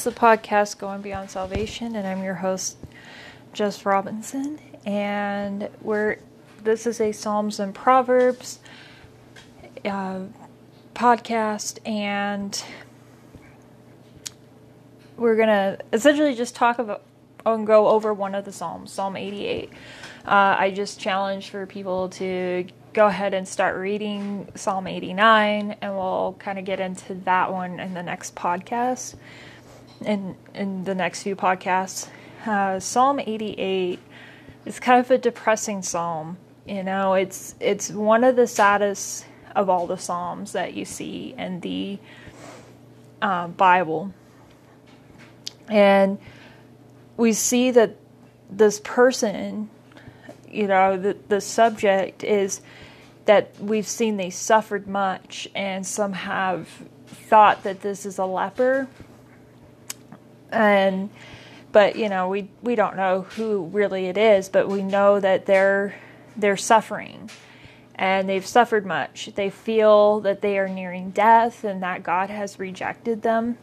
is the podcast Going Beyond Salvation, and I'm your host, Jess Robinson. And we're this is a Psalms and Proverbs uh, podcast, and we're gonna essentially just talk about and go over one of the Psalms, Psalm 88. Uh, I just challenge for people to go ahead and start reading Psalm 89, and we'll kind of get into that one in the next podcast. In in the next few podcasts, uh, Psalm 88 is kind of a depressing psalm. You know, it's it's one of the saddest of all the psalms that you see in the uh, Bible, and we see that this person you know the the subject is that we've seen they suffered much and some have thought that this is a leper and but you know we we don't know who really it is but we know that they're they're suffering. And they've suffered much. They feel that they are nearing death and that God has rejected them.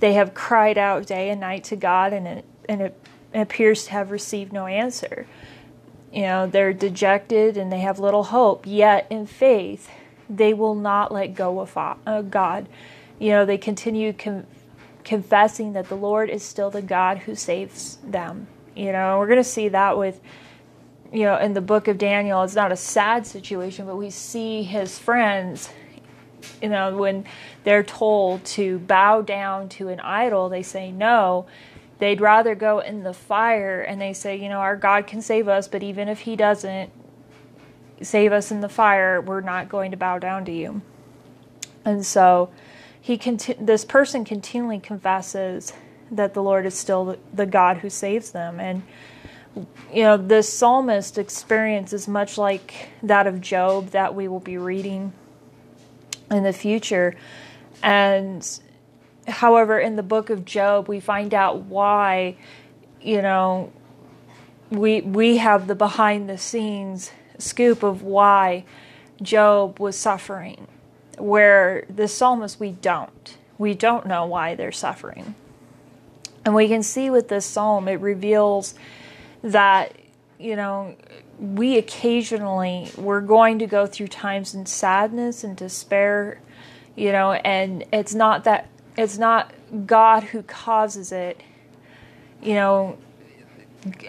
They have cried out day and night to God and it, and it appears to have received no answer. You know, they're dejected and they have little hope, yet in faith, they will not let go of uh, God. You know, they continue com- confessing that the Lord is still the God who saves them. You know, we're going to see that with, you know, in the book of Daniel. It's not a sad situation, but we see his friends, you know, when they're told to bow down to an idol, they say no they'd rather go in the fire and they say, you know, our God can save us, but even if He doesn't save us in the fire, we're not going to bow down to you. And so he conti- this person continually confesses that the Lord is still the God who saves them. And, you know, this psalmist experience is much like that of Job that we will be reading in the future. And however, in the book of Job, we find out why, you know, we we have the behind the scenes scoop of why Job was suffering, where the psalmist we don't. We don't know why they're suffering. And we can see with this psalm, it reveals that, you know, we occasionally, we're going to go through times in sadness and despair, you know, and it's not that it's not God who causes it. You know,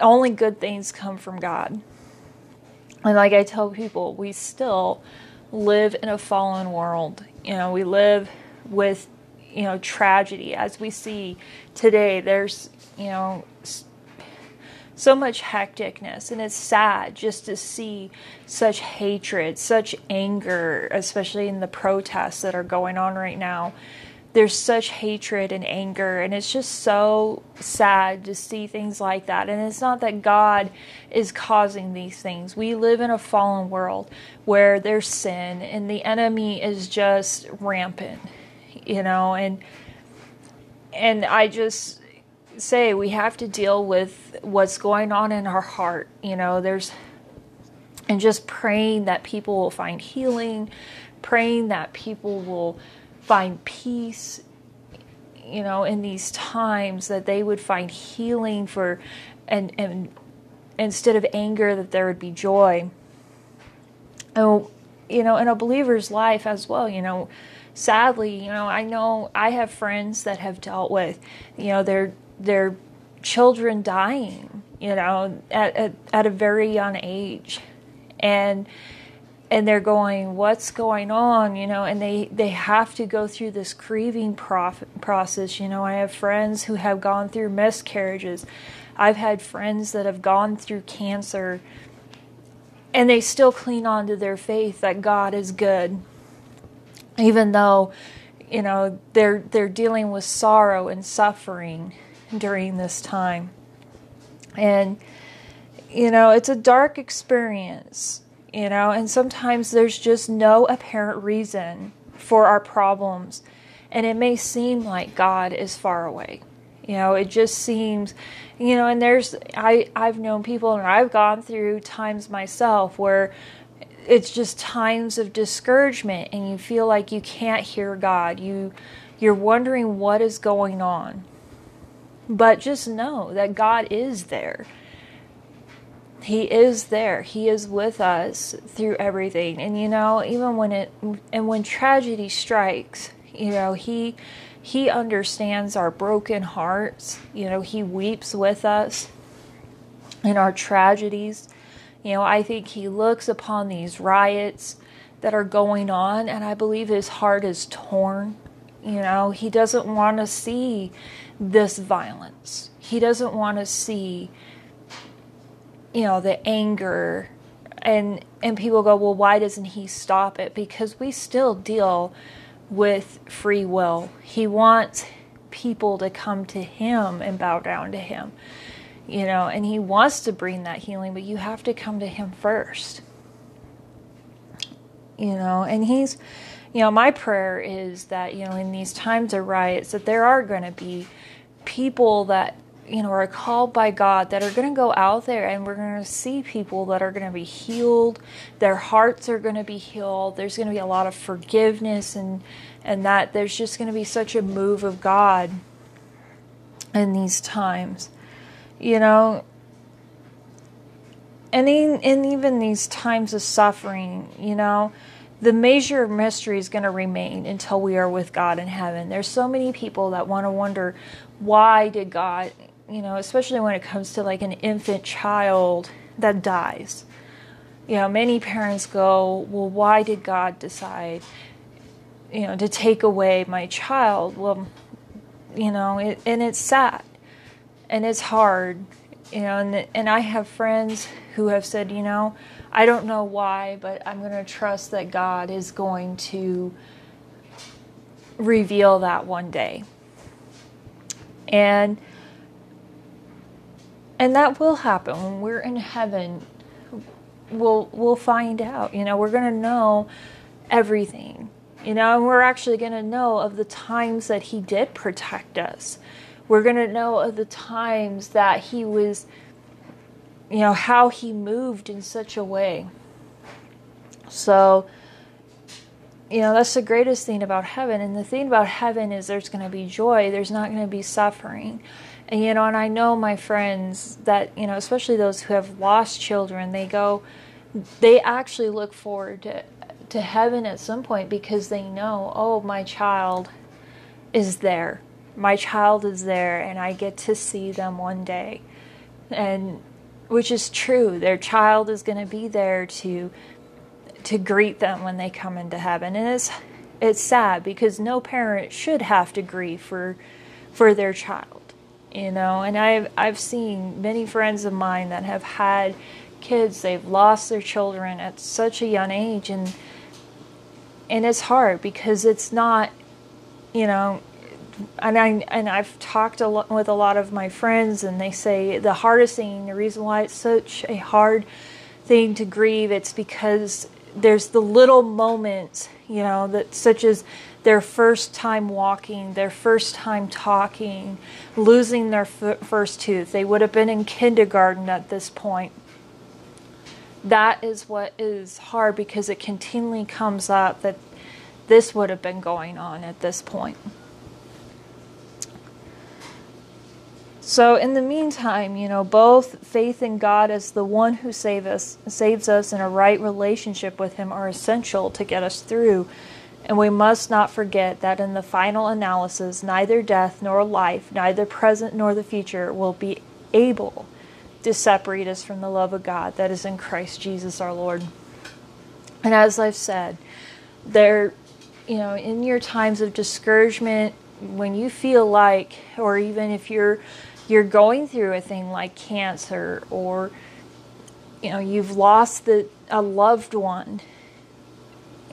only good things come from God. And like I tell people, we still live in a fallen world. You know, we live with, you know, tragedy as we see today. There's, you know, so much hecticness and it's sad just to see such hatred, such anger, especially in the protests that are going on right now there's such hatred and anger and it's just so sad to see things like that. And it's not that god is causing these things. We live in a fallen world where there's sin and the enemy is just rampant you know and and i just say we have to deal with what's going on in our heart you know there's and just praying that people will find healing praying that people will find peace you know in these times that they would find healing for and and instead of anger that there would be joy. And you know in a believer's life as well you know sadly you know i know i have friends that have dealt with you know their their children dying you know at, at, at a very young age. And and they're going what's going on? You know and they they have to go through this grieving prof- process. You know i have friends who have gone through miscarriages. I've had friends that have gone through cancer and they still cling on to their faith that god is good even though you know they're they're dealing with sorrow and suffering during this time. And you know it's a dark experience you know, and sometimes there's just no apparent reason for our problems. And it may seem like God is far away. You know, it just seems, you know, and there's, I, I've known people and I've gone through times myself where it's just times of discouragement and you feel like you can't hear God. You, you're wondering what is going on. But just know that God is there. He is there. He is with us through everything. And you know, even when it and when tragedy strikes, you know, he he understands our broken hearts. You know, he weeps with us in our tragedies. You know, I think he looks upon these riots that are going on and I believe his heart is torn. You know, he doesn't want to see this violence. He doesn't want to see you know the anger. And and people go well why doesn't he stop it? Because we still deal with free will. He wants people to come to him and bow down to him you know and he wants to bring that healing but you have to come to him first you know and he's you know my prayer is that you know in these times of riots that there are going to be people that you know, are called by God that are going to go out there and we're going to see people that are going to be healed. Their hearts are going to be healed. There's going to be a lot of forgiveness and and that there's just going to be such a move of God in these times. You know, and in, in even these times of suffering, you know, the measure of mystery is going to remain until we are with God in heaven. There's so many people that want to wonder why did God you know, especially when it comes to like an infant child that dies. You know, many parents go, well, why did God decide, you know, to take away my child? Well, you know, it, and it's sad and it's hard, you know, and, and I have friends who have said, you know, I don't know why, but I'm going to trust that God is going to reveal that one day. And and that will happen. When we're in heaven we'll we'll find out you know we're to know everything you know and we're actually to know of the times that he did protect us. We're to know of the times that he was you know how he moved in such a way. So you know that's the greatest thing about heaven. And the thing about heaven is there's going to be joy. There's not going to be suffering and, you know, and I know my friends that, you know, especially those who have lost children, they go, they actually look forward to, to heaven at some point because they know, oh, my child is there. My child is there, and I get to see them one day. And which is true. Their child is going to be there to to greet them when they come into heaven. And it's it's sad because no parent should have to grieve for for their child you know and i've i've seen many friends of mine that have had kids they've lost their children at such a young age and and it's hard because it's not you know and I and I've talked a lot with a lot of my friends and they say the hardest thing the reason why it's such a hard thing to grieve it's because there's the little moments you know that such as their first time walking, their first time talking, losing their f- first tooth. They would have been in kindergarten at this point. That is what is hard because it continually comes up that this would have been going on at this point. So in the meantime, you know, both faith in God as the one who save us, saves us in a right relationship with him are essential to get us through and we must not forget that in the final analysis, neither death nor life, neither present nor the future, will be able to separate us from the love of God that is in Christ Jesus our Lord. And as I've said, there, you know, in your times of discouragement, when you feel like, or even if you're you're going through a thing like cancer, or you know, you've lost the a loved one,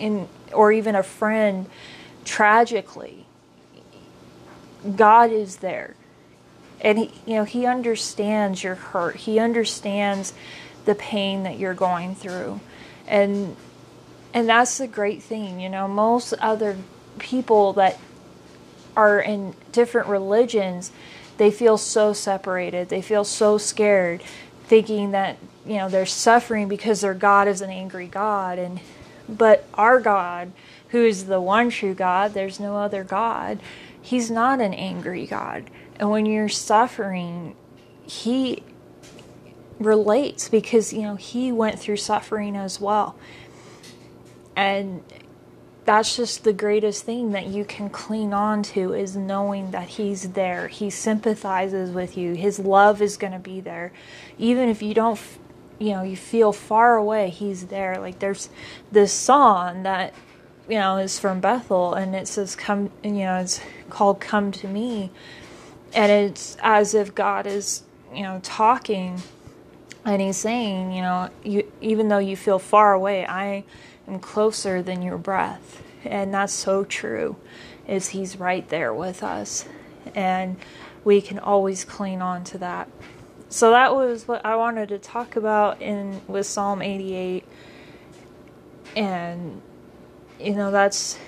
in or even a friend tragically, God is there. And he, you know, he understands your hurt. He understands the pain that you're going through. And and that's the great thing, you know, most other people that are in different religions, they feel so separated. They feel so scared thinking that, you know, they're suffering because their God is an angry God and but our God, who is the one true God, there's no other God, He's not an angry God. And when you're suffering, he relates because, you know, he went through suffering as well. And that's just the greatest thing that you can cling on to is knowing that he's there. He sympathizes with you. His love is going to be there. Even if you don't you know, you feel far away, he's there. Like there's this song that you know is from Bethel and it says come you know, it's called Come to Me. And it's as if God is, you know, talking and he's saying, you know, you even though you feel far away, I am closer than your breath. And that's so true. Is he's right there with us. And we can always cling on to that. So that was what I wanted to talk about in with Psalm 88. And you know, that's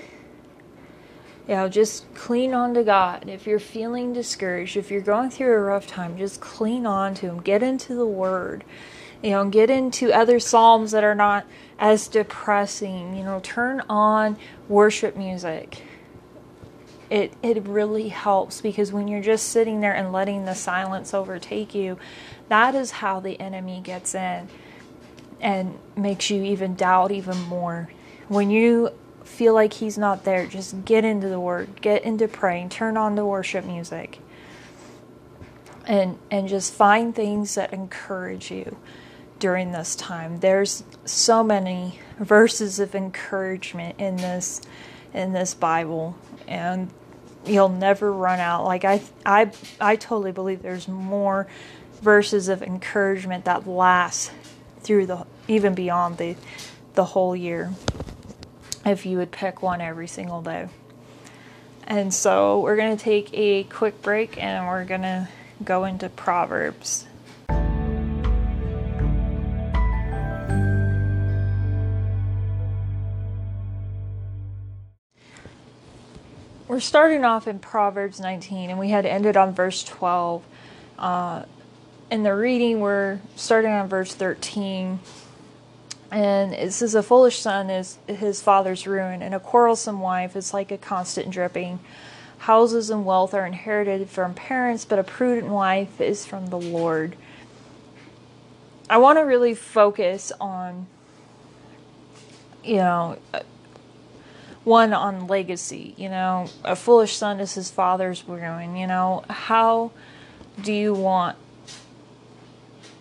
you know, just cling on to God. If you're feeling discouraged, if you're going through a rough time, just cling on to Him. Get into the Word. You know, get into other Psalms that are not as depressing. You know, turn on worship music. It, it really helps because when you're just sitting there and letting the silence overtake you, that is how the enemy gets in and makes you even doubt even more. When you feel like he's not there, just get into the word, get into praying, turn on the worship music. And and just find things that encourage you during this time. There's so many verses of encouragement in this in this Bible and you'll never run out. Like I I I totally believe there's more verses of encouragement that last through the even beyond the the whole year if you would pick one every single day. And so we're going to take a quick break and we're going to go into Proverbs. We're starting off in Proverbs 19 and we had ended on verse 12. Uh, in the reading, we're starting on verse 13 and it says, A foolish son is his father's ruin, and a quarrelsome wife is like a constant dripping. Houses and wealth are inherited from parents, but a prudent wife is from the Lord. I want to really focus on, you know, one on legacy. You know, a foolish son is his father's ruin. You know, how do you want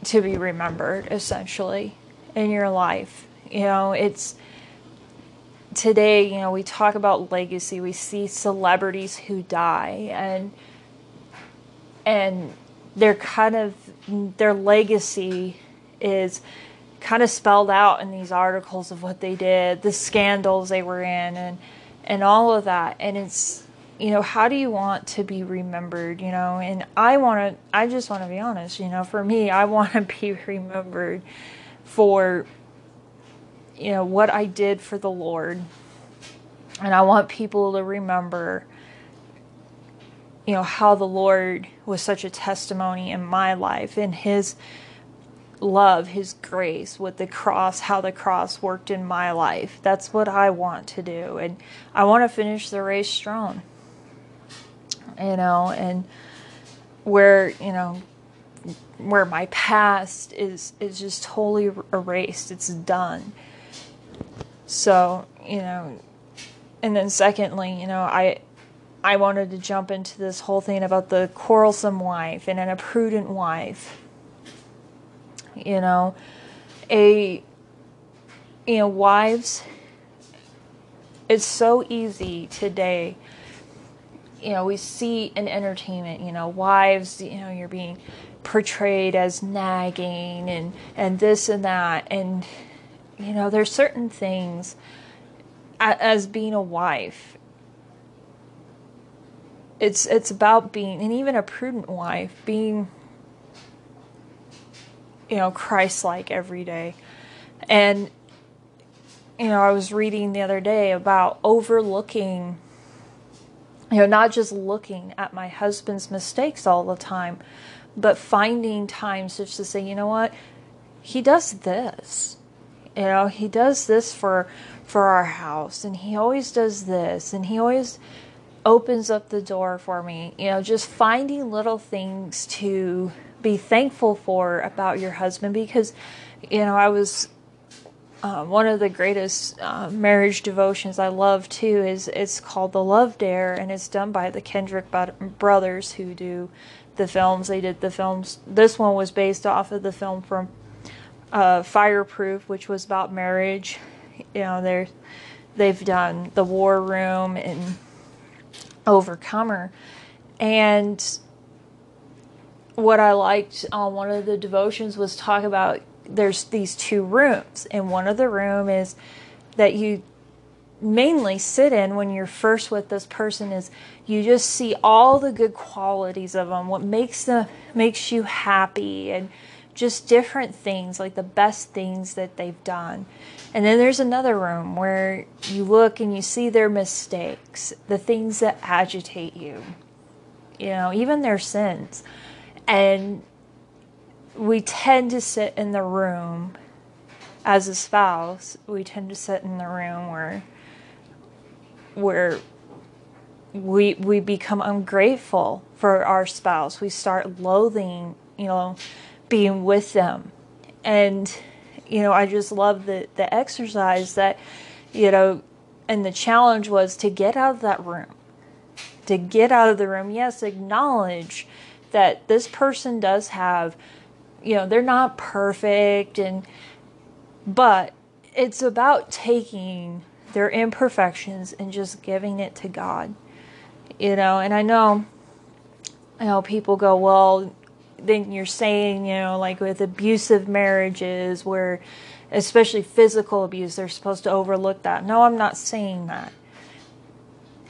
to be remembered, essentially? in your life. You know, it's today, you know, we talk about legacy. We see celebrities who die and and they're kind of their legacy is kind of spelled out in these articles of what they did, the scandals they were in and and all of that. And it's you know, how do you want to be remembered, you know? And I want to I just want to be honest, you know, for me, I want to be remembered for you know what I did for the Lord. And I want people to remember you know how the Lord was such a testimony in my life in his love, his grace with the cross, how the cross worked in my life. That's what I want to do and I want to finish the race strong. You know, and where, you know, where my past is is just totally er, erased. It's done. So, you know, and then secondly, you know, I I wanted to jump into this whole thing about the quarrelsome wife and a prudent wife. You know, a you know, wives it's so easy today. You know we see in entertainment you know wives you know you're being portrayed as nagging and and this and that. And you know there's certain things as being a wife it's it's about being and even a prudent wife being you know christ-like every day and you know i was reading the other day about overlooking you know not just looking at my husband's mistakes all the time but finding times just to say, you know what, he does this. You know, he does this for for our house, and he always does this, and he always, opens up the door for me. You know, just finding little things to be thankful for about your husband because, you know, I was uh, one of the greatest uh, marriage devotions I love too is it's called the Love Dare and it's done by the Kendrick brothers who do the films. They did the films. This one was based off of the film from uh, Fireproof, which was about marriage. You know, they they've done the War Room and Overcomer, and what I liked on one of the devotions was talk about there's these two rooms, and one of the room is that you mainly sit in when you're first with this person is you just see all the good qualities of them, what makes them makes you happy, and just different things like the best things that they've done. And then there's another room where you look and you see their mistakes, the things that agitate you, you know, even their sins. And we tend to sit in the room as a spouse, we tend to sit in the room where where we we become ungrateful for our spouse. We start loathing, you know, being with them. And you know, I just love the the exercise that you know, and the challenge was to get out of that room. To get out of the room. Yes, acknowledge that this person does have you know, they're not perfect and but it's about taking their imperfections and just giving it to God. You know, and I know I know people go, well, then you're saying, you know, like with abusive marriages where especially physical abuse, they're supposed to overlook that. No, I'm not saying that.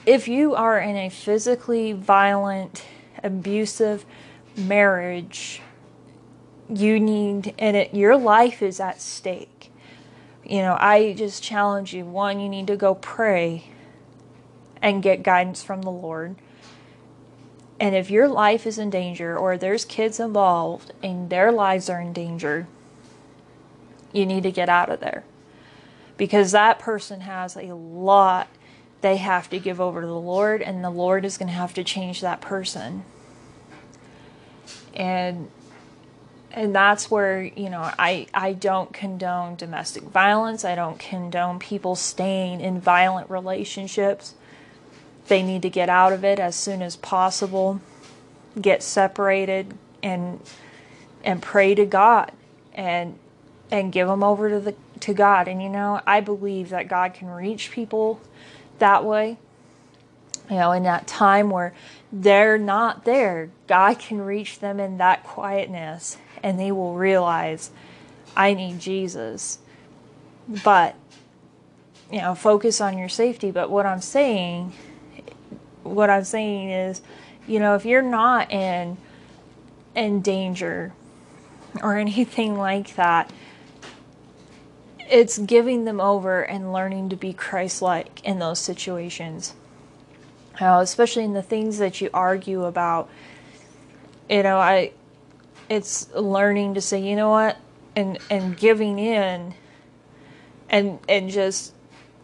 If you are in a physically violent, abusive marriage, you need and it your life is at stake. You know i just challenge you. One you need to go pray and get guidance from the lord. And if your life is in danger or there's kids involved and their lives are in danger you need to get out of there. Because that person has a lot they have to give over to the lord and the lord is going to have to change that person and and that's where you know I I don't condone domestic violence. I don't condone people staying in violent relationships. They need to get out of it as soon as possible. Get separated and and pray to God and and give them over to the to God. And you know, I believe that God can reach people that way. You know, in that time where they're not there, God can reach them in that quietness and they will realize I need Jesus. But you know, focus on your safety, but what I'm saying what I'm saying is, you know, if you're not in in danger or anything like that, it's giving them over and learning to be Christ-like in those situations. Uh, especially in the things that you argue about. You know, I it's learning to say, you know what, and and giving in, and and just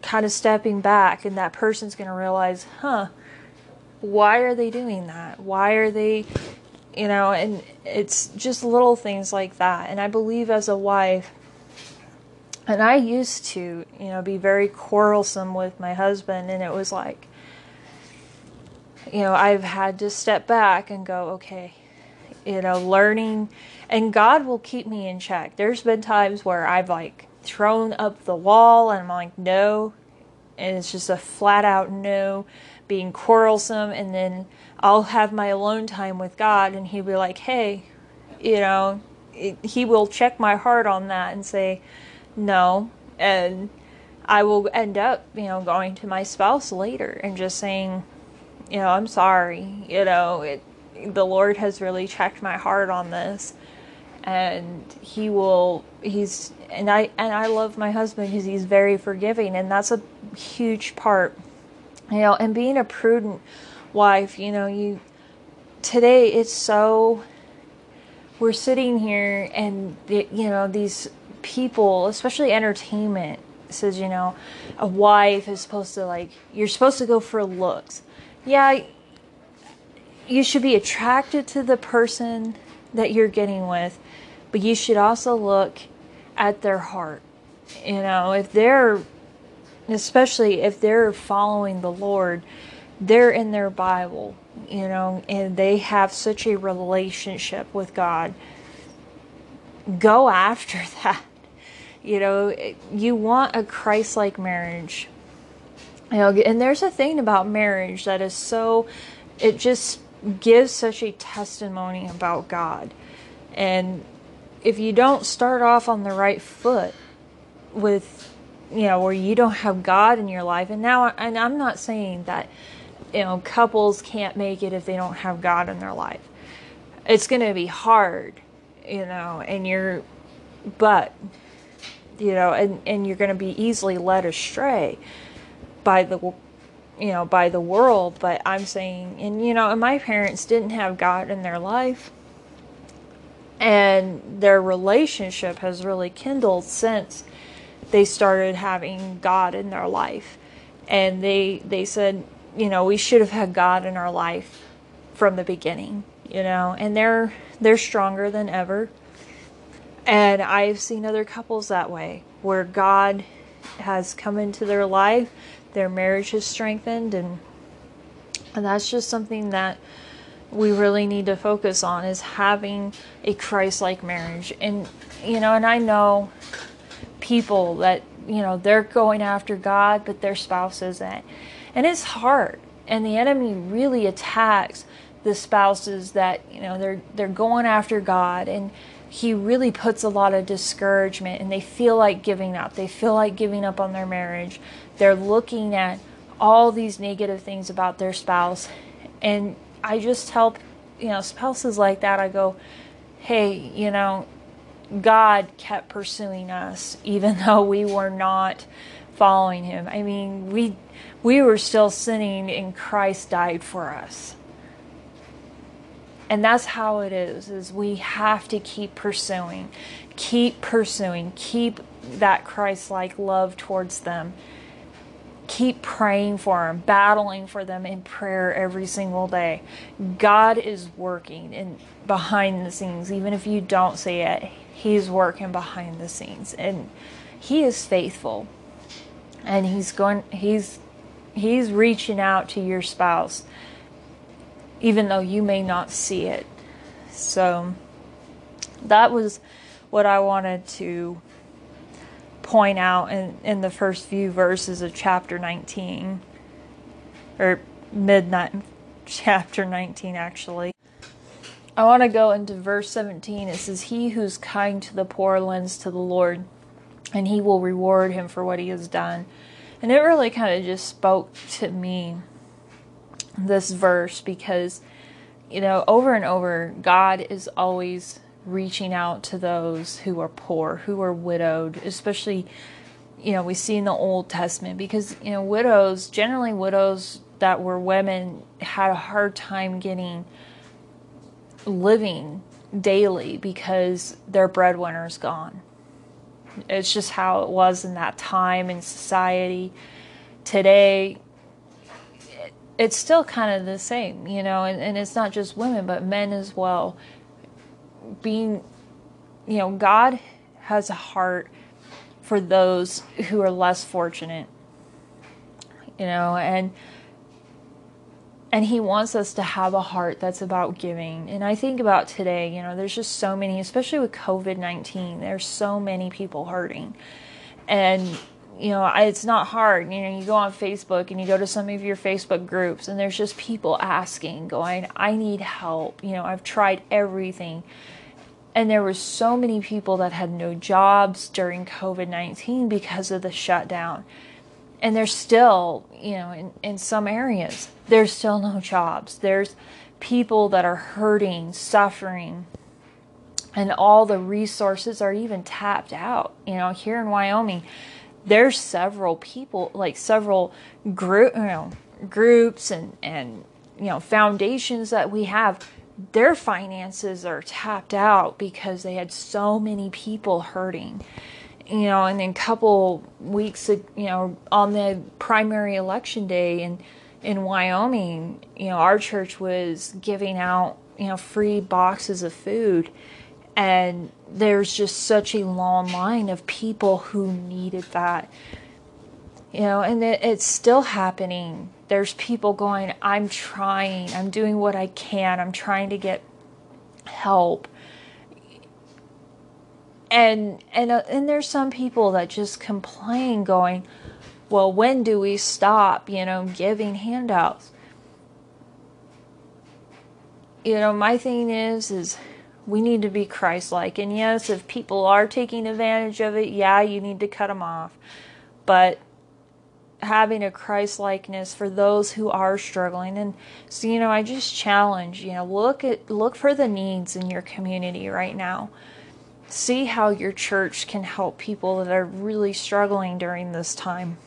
kind of stepping back, and that person's going to realize, huh, why are they doing that? Why are they, you know, and it's just little things like that. And I believe as a wife, and I used to, you know, be very quarrelsome with my husband, and it was like, you know, I've had to step back and go, okay, you know, learning, and God will keep me in check. There's been times where I've like thrown up the wall and I'm like, no, and it's just a flat out no, being quarrelsome, and then I'll have my alone time with God, and He'll be like, hey, you know, it, He will check my heart on that and say, no, and I will end up, you know, going to my spouse later and just saying, you know, I'm sorry, you know, it the Lord has really checked my heart on this and he will he's and I and I love my husband because he's very forgiving and that's a huge part. You know and being a prudent wife you know you today it's so we're sitting here and you know these people especially entertainment says you know a wife is supposed to like you're supposed to go for looks yeah, you should be attracted to the person that you're getting with, but you should also look at their heart. You know, if they're, especially if they're following the Lord, they're in their Bible, you know, and they have such a relationship with God. Go after that. You know, you want a Christ like marriage. You know, and there's a thing about marriage that is so, it just gives such a testimony about God. And if you don't start off on the right foot with, you know, where you don't have God in your life, and now, and I'm not saying that, you know, couples can't make it if they don't have God in their life. It's going to be hard, you know, and you're, but, you know, and, and you're going to be easily led astray by the you know, by the world, but I'm saying, and you know, and my parents didn't have God in their life, and their relationship has really kindled since they started having God in their life, and they they said, you know, we should have had God in our life from the beginning, you know, and they're they're stronger than ever, and I've seen other couples that way where God has come into their life their marriage has strengthened and and that's just something that we really need to focus on is having a Christ-like marriage. And you know, and I know people that, you know, they're going after God, but their spouse isn't. And it's hard. And the enemy really attacks the spouses that, you know, they're they're going after God and he really puts a lot of discouragement and they feel like giving up. They feel like giving up on their marriage. They're looking at all these negative things about their spouse. And I just help, you know, spouses like that. I go, hey, you know, God kept pursuing us even though we were not following him. I mean, we we were still sinning and Christ died for us and that's how it is is we have to keep pursuing. Keep pursuing. Keep that christ-like love towards them. Keep praying for them battling for them in prayer every single day. God is working in behind the scenes. Even if you don't see it he's working behind the scenes. And he is faithful. And he's going he's he's reaching out to your spouse even though you may not see it. So that was what I wanted to point out in, in the first few verses of chapter 19, or midnight chapter 19, actually. I want to go into verse 17. It says, He who's kind to the poor lends to the Lord, and he will reward him for what he has done. And it really kind of just spoke to me this verse because, you know, over and over, God is always reaching out to those who are poor, who are widowed, especially, you know, we see in the Old Testament because, you know, widows, generally widows that were women, had a hard time getting living daily because their breadwinner is gone. It's just how it was in that time in society. Today, it's still kind of the same, you know, and, and it's not just women, but men as well. Being, you know, God has a heart for those who are less fortunate, you know, and and he wants us to have a heart that's about giving and i think about today you know there's just so many especially with covid-19 there's so many people hurting and you know, it's not hard. You know, you go on Facebook and you go to some of your Facebook groups, and there's just people asking, going, I need help. You know, I've tried everything. And there were so many people that had no jobs during COVID 19 because of the shutdown. And there's still, you know, in, in some areas, there's still no jobs. There's people that are hurting, suffering, and all the resources are even tapped out. You know, here in Wyoming, there's several people, like several group, you know, groups and and you know foundations that we have. Their finances are tapped out because they had so many people hurting you know, and then couple weeks, you know, on the primary election day, and in Wyoming, you know, our church was giving out, you know, free boxes of food. And there's just such a long line of people who needed that. You know, and it, it's still happening. There's people going, I'm trying, I'm doing what I can, I'm trying to get help. And and uh, and there's some people that just complain going, well, when do we stop, you know, giving handouts? You know, my thing is, is we need to be Christ-like. And yes, if people are taking advantage of it, yeah, you need to cut them off. But having a Christ-likeness for those who are struggling, and so you know, I just challenge, you know, look at look for the needs in your community right now. See how your church can help people that are really struggling during this time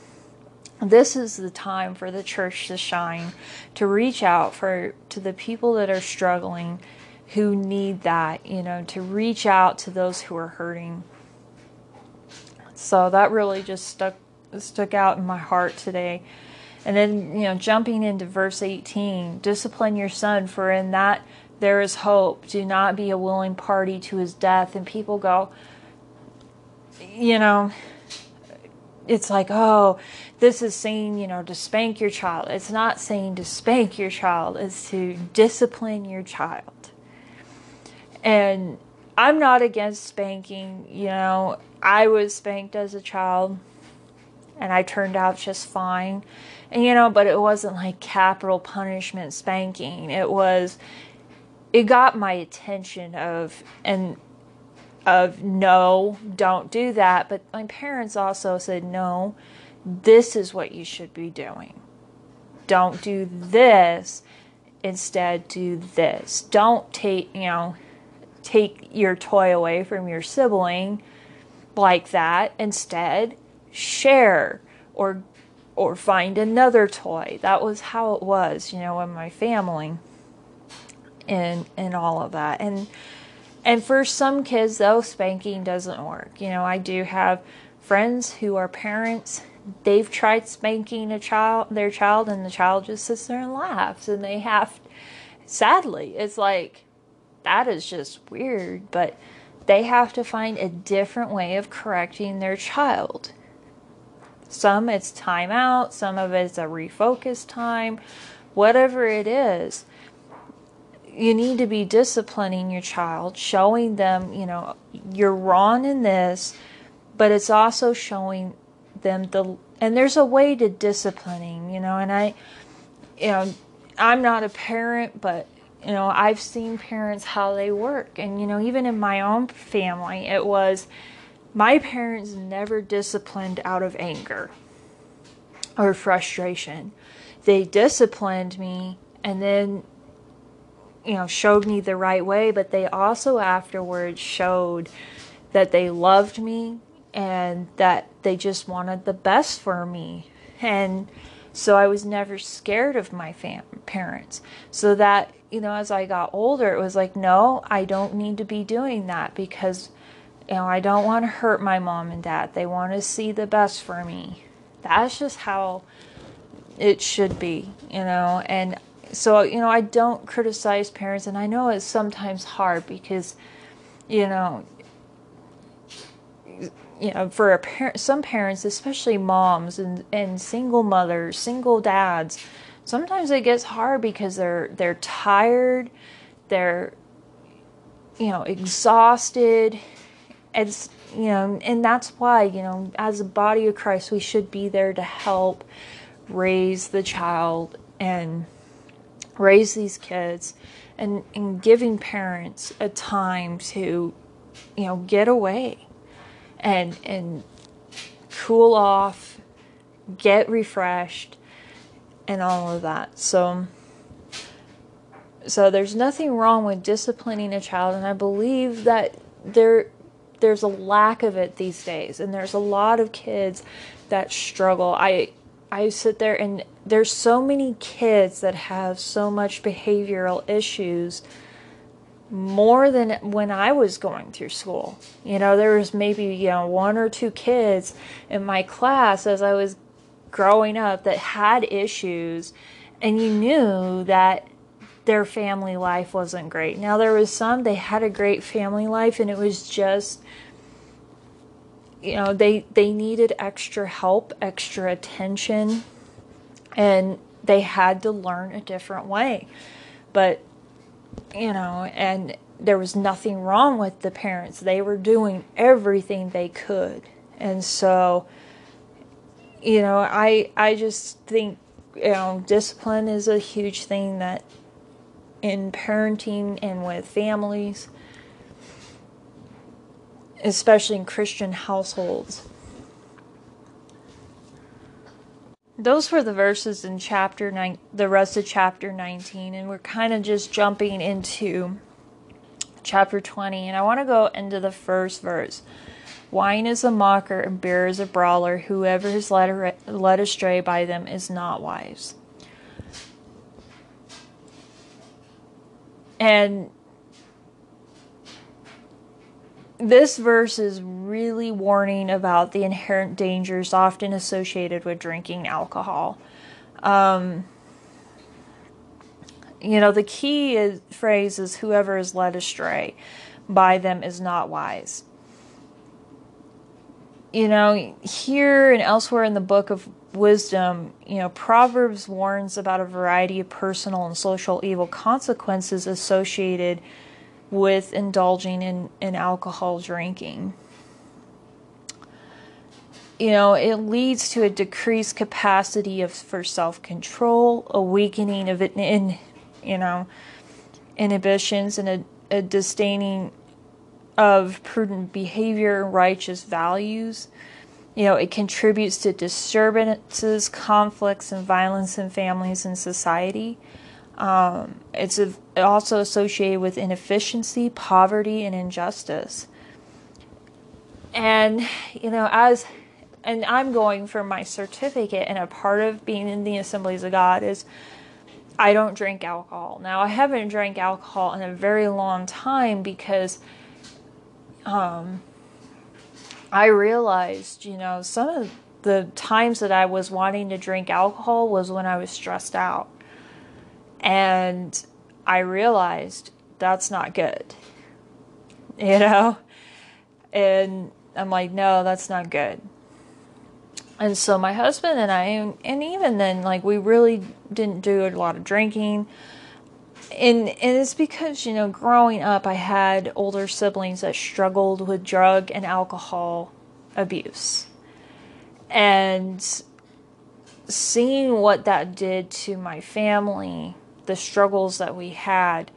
this is the time for the church to shine to reach out for to the people that are struggling who need that you know to reach out to those who are hurting. So that really just stuck stuck out in my heart today. And then you know jumping into verse 18 discipline your son for in that there is hope. Do not be a willing party to his death. And people go you know it's like, oh, this is saying, you know, to spank your child. It's not saying to spank your child, it's to discipline your child. And I'm not against spanking, you know, I was spanked as a child and I turned out just fine. And you know, but it wasn't like capital punishment spanking. It was it got my attention of and of no, don't do that. But my parents also said, no, this is what you should be doing. Don't do this. Instead, do this. Don't take, you know, take your toy away from your sibling like that. Instead, share or or find another toy. That was how it was, you know, in my family and and all of that. And and for some kids, though, spanking doesn't work. You know, I do have friends who are parents. They've tried spanking a child, their child, and the child just sits there and laughs. And they have, sadly, it's like that is just weird. But they have to find a different way of correcting their child. Some it's time out, some of it's a refocus time, whatever it is you need to be disciplining your child, showing them, you know, you're wrong in this, but it's also showing them the and there's a way to disciplining, you know, and I you know, I'm not a parent, but you know, I've seen parents how they work. And you know, even in my own family, it was my parents never disciplined out of anger or frustration. They disciplined me and then you know showed me the right way but they also afterwards showed that they loved me and that they just wanted the best for me and so I was never scared of my fam- parents. So that you know as I got older it was like no I don't need to be doing that because you know I don't want to hurt my mom and dad. They want to see the best for me. That's just how it should be you know? And so you know i don't criticize parents and i know it's sometimes hard because you know you know for parent some parents especially moms and and single mothers single dads sometimes it gets hard because they're they're tired they're you know exhausted. It's you know and that's why you know as a body of christ we should be there to help raise the child and raise these kids and, and giving parents a time to you know get away and and cool off get refreshed and all of that. So so there's nothing wrong with disciplining a child and i believe that there there's a lack of it these days and there's a lot of kids that struggle. I I sit there and there's so many kids that have so much behavioral issues more than when I was going through school. You know, there was maybe, you know, one or two kids in my class as I was growing up that had issues and you knew that their family life wasn't great. Now there was some they had a great family life and it was just you know, they they needed extra help, extra attention and they had to learn a different way. But you know, and there was nothing wrong with the parents. They were doing everything they could. And so you know, I I just think you know, discipline is a huge thing that in parenting and with families, especially in Christian households. Those were the verses in chapter 9, the rest of chapter 19, and we're kind of just jumping into chapter 20. And I want to go into the first verse. Wine is a mocker and beer is a brawler. Whoever is led, led astray by them is not wise. And this verse is really warning about the inherent dangers often associated with drinking alcohol. Um, you know, the key is, phrase is whoever is led astray by them is not wise. You know, here and elsewhere in the book of wisdom, you know, Proverbs warns about a variety of personal and social evil consequences associated with indulging in, in alcohol drinking. You know, it leads to a decreased capacity of for self control, a weakening of it in, you know, inhibitions, and a, a disdaining of prudent behavior and righteous values you know, it contributes to disturbances, conflicts, and violence in families and society. Um, it's a, also associated with inefficiency, poverty, and injustice. And, you know, as, and I'm going for my certificate, and a part of being in the assemblies of God is I don't drink alcohol. Now, I haven't drank alcohol in a very long time because, um, I realized, you know, some of the times that I was wanting to drink alcohol was when I was stressed out. And I realized that's not good. You know? And I'm like, no, that's not good. And so my husband and I, and even then, like, we really didn't do a lot of drinking. And, and it's because, you know, growing up, I had older siblings that struggled with drug and alcohol abuse. And seeing what that did to my family, the struggles that we had,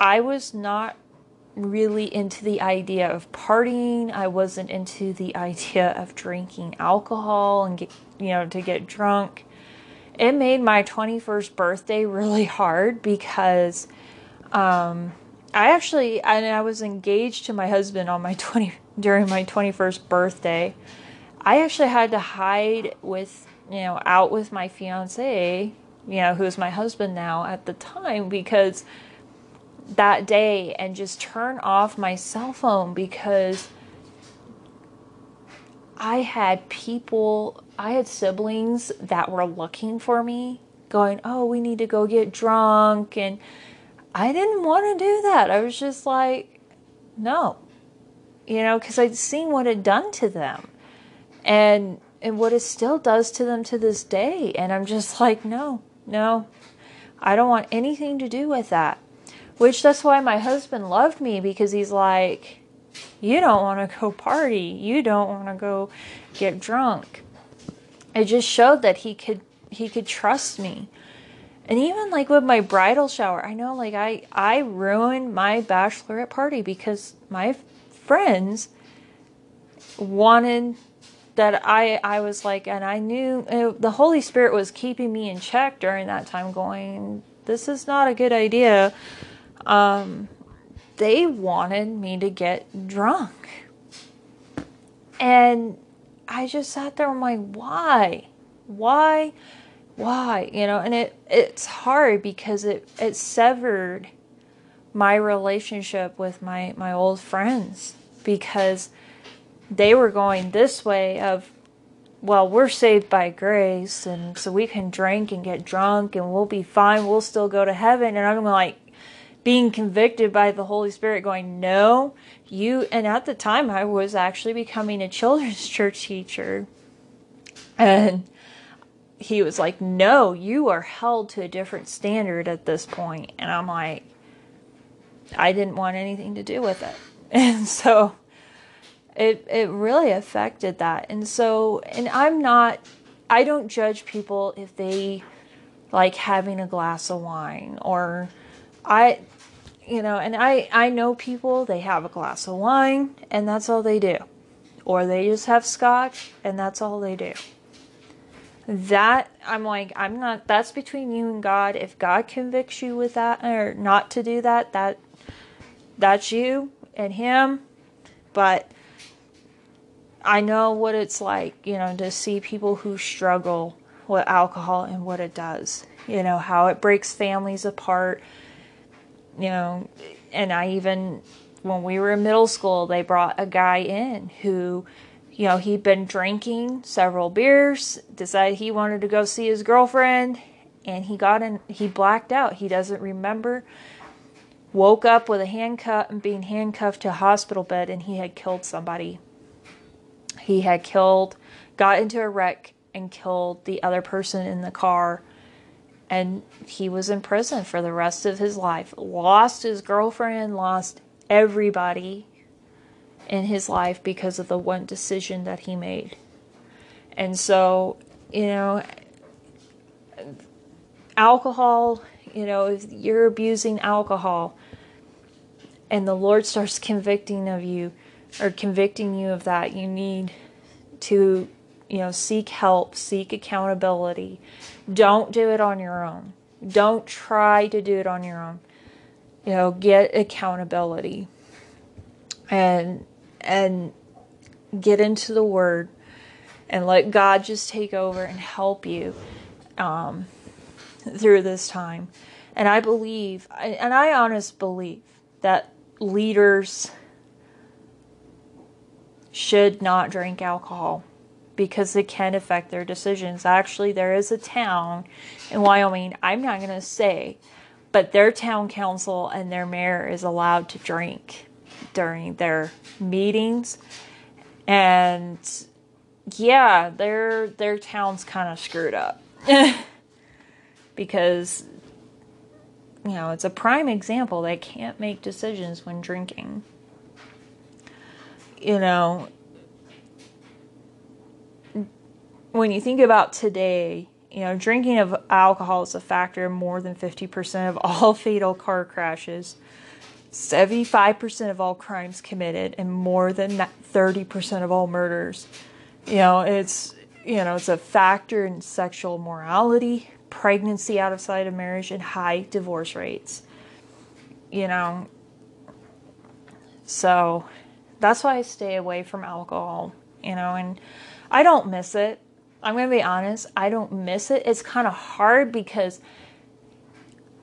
I was not really into the idea of partying. I wasn't into the idea of drinking alcohol and get, you know, to get drunk it made my 21st birthday really hard because um, I actually and I was engaged to my husband on my 20 during my 21st birthday. I actually had to hide with, you know, out with my fiance, you know, who is my husband now at the time because that day and just turn off my cell phone because I had people I had siblings that were looking for me, going, Oh, we need to go get drunk. And I didn't want to do that. I was just like, No, you know, because I'd seen what it done to them and, and what it still does to them to this day. And I'm just like, No, no, I don't want anything to do with that. Which that's why my husband loved me because he's like, you don't want to go party. You don't want to go get drunk. It just showed that he could he could trust me. And even like with my bridal shower i know like i i ruined my bachelorette party because my friends wanted that i i was like and i knew it, the holy spirit was keeping me in check during that time going this is not a good idea um they wanted me to get drunk and I just sat there. I'm like, why, why, why? You know, and it it's hard because it it severed my relationship with my my old friends because they were going this way of well, we're saved by grace, and so we can drink and get drunk, and we'll be fine. We'll still go to heaven. And I'm like being convicted by the Holy Spirit, going, no, you. And at the time, I was actually becoming a children's church teacher, and he was like, no, you are held to a different standard at this point. And I'm like, I didn't want anything to do with it. And so it it really affected that. And so and I'm not I don't judge people if they like having a glass of wine or I you know, and I I know people they have a glass of wine and that's all they do. Or they just have scotch and that's all they do. That I'm like I'm not that's between you and God. If God convicts you with that or not to do that, that that's you and him. But I know what it's like, you know, to see people who struggle with alcohol and what it does. You know, how it breaks families apart. You know, and I even, when we were in middle school, they brought a guy in who, you know, he'd been drinking several beers, decided he wanted to go see his girlfriend, and he got in, he blacked out. He doesn't remember. Woke up with a handcuff and being handcuffed to a hospital bed, and he had killed somebody he had killed, got into a wreck and killed the other person in the car. And he was in prison for the rest of his life. Lost his girlfriend, lost everybody in his life because of the one decision that he made. And so, you know, alcohol, you know, if you're abusing alcohol and the Lord starts convicting of you, or convicting you of that, you need to, you know, seek help, seek accountability. Don't do it on your own. Don't try to do it on your own. You know, get accountability and and get into the word and let God just take over and help you um, through this time. And I believe, and I honest believe that leaders should not drink alcohol because it can affect their decisions. Actually, there is a town in Wyoming, I'm not going to say, but their town council and their mayor is allowed to drink during their meetings. And yeah, their their town's kind of screwed up. because you know, it's a prime example they can't make decisions when drinking you know, when you think about today, you know, drinking of alcohol is a factor in more than 50% of all fatal car crashes, 75% of all crimes committed, and more than 30% of all murders. You know, it's you know, it's a factor in sexual morality, pregnancy outside of marriage, and high divorce rates. You know, so that's why I stay away from alcohol, you know, and I don't miss it. I'm going to be honest, I don't miss it. It's kind of hard because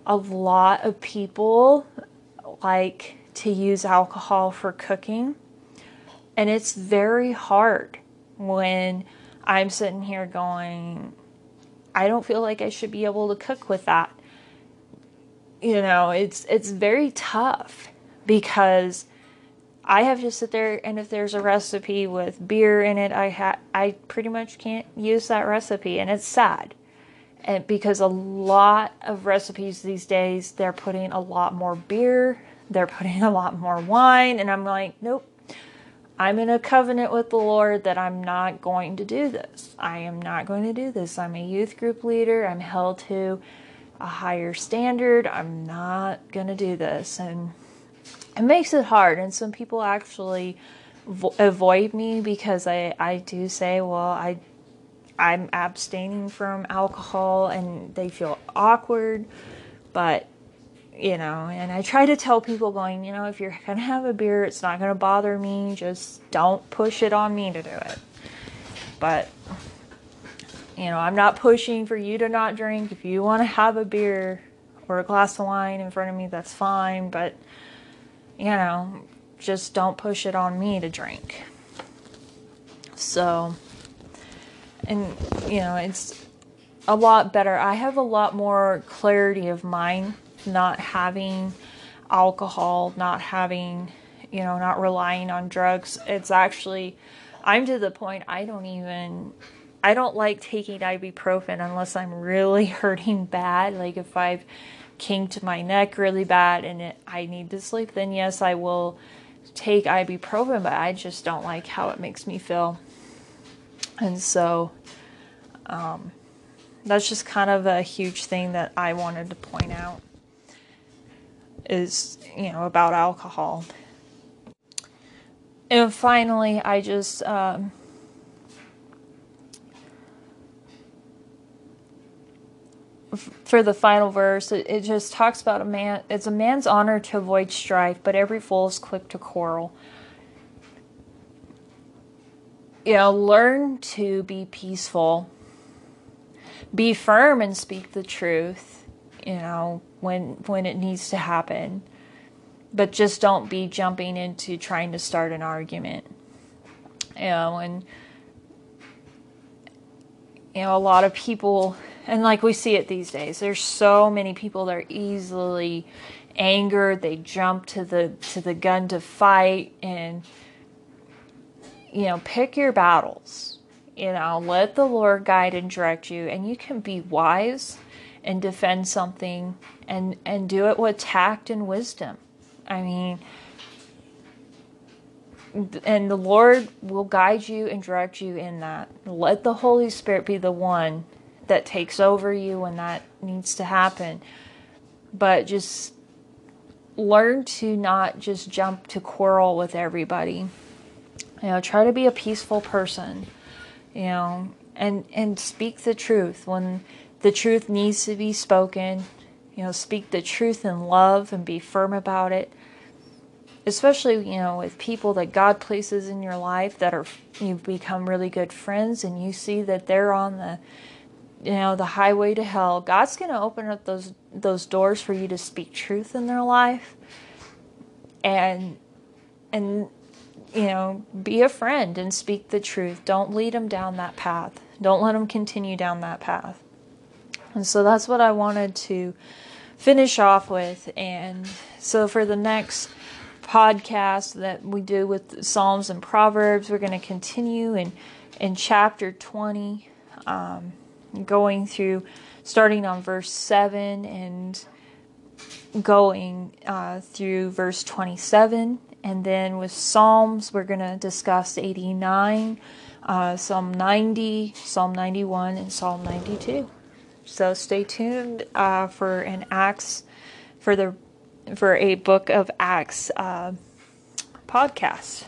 a lot of people like to use alcohol for cooking, and it's very hard when I'm sitting here going, I don't feel like I should be able to cook with that. You know, it's it's very tough because I have to sit there and if there's a recipe with beer in it, I ha- I pretty much can't use that recipe and it's sad. And because a lot of recipes these days they're putting a lot more beer, they're putting a lot more wine and I'm like, nope. I'm in a covenant with the Lord that I'm not going to do this. I am not going to do this. I'm a youth group leader. I'm held to a higher standard. I'm not going to do this. And it makes it hard and some people actually vo- avoid me because I, I do say well I I'm abstaining from alcohol and they feel awkward but you know and I try to tell people going you know if you're gonna have a beer it's not gonna bother me just don't push it on me to do it. But you know I'm not pushing for you to not drink. If you want to have a beer or a glass of wine in front of me that's fine but you know, just don't push it on me to drink. So, and you know, it's a lot better. I have a lot more clarity of mind not having alcohol, not having, you know, not relying on drugs. It's actually, I'm to the point I don't even, I don't like taking ibuprofen unless I'm really hurting bad. Like if I've kinked my neck really bad and it, I need to sleep, then yes, I will take ibuprofen, but I just don't like how it makes me feel. And so, um, that's just kind of a huge thing that I wanted to point out is, you know, about alcohol. And finally, I just, um, for the final verse, it, it, just talks about a man. It's a man's honor to avoid strife, but every fool is quick to quarrel. You know, learn to be peaceful, be firm, and speak the truth. You know, when when it needs to happen, but just don't be jumping into trying to start an argument. You know, and you know a lot of people and like we see it these days. There's so many people that are easily angered. They jump to the to the gun to fight and you know pick your battles. You know let the lord guide and direct you. And you can be wise and defend something and and do it with tact and wisdom. I mean and the lord will guide you and direct you in that. Let the holy spirit be the one that takes over you when that needs to happen. But just learn to not just jump to quarrel with everybody. You know, try to be a peaceful person. You know, and and speak the truth when the truth needs to be spoken. You know, speak the truth in love and be firm about it. Especially, you know, with people that God places in your life that are you've become really good friends and you see that they're on the you know the highway to hell god's going to open up those those doors for you to speak truth in their life. And and you know be a friend and speak the truth. Don't lead them down that path. Don't let them continue down that path. And so that's what i wanted to finish off with. And so for the next podcast that we do with psalms and proverbs we're going to continue in in chapter 20 um, going through, starting on verse 7 and going uh, through verse 27. And then with Psalms, we're going to discuss 89, uh, Psalm 90, Psalm 91, and Psalm 92. So stay tuned uh, for an Acts, for the for a book of Acts uh, podcast.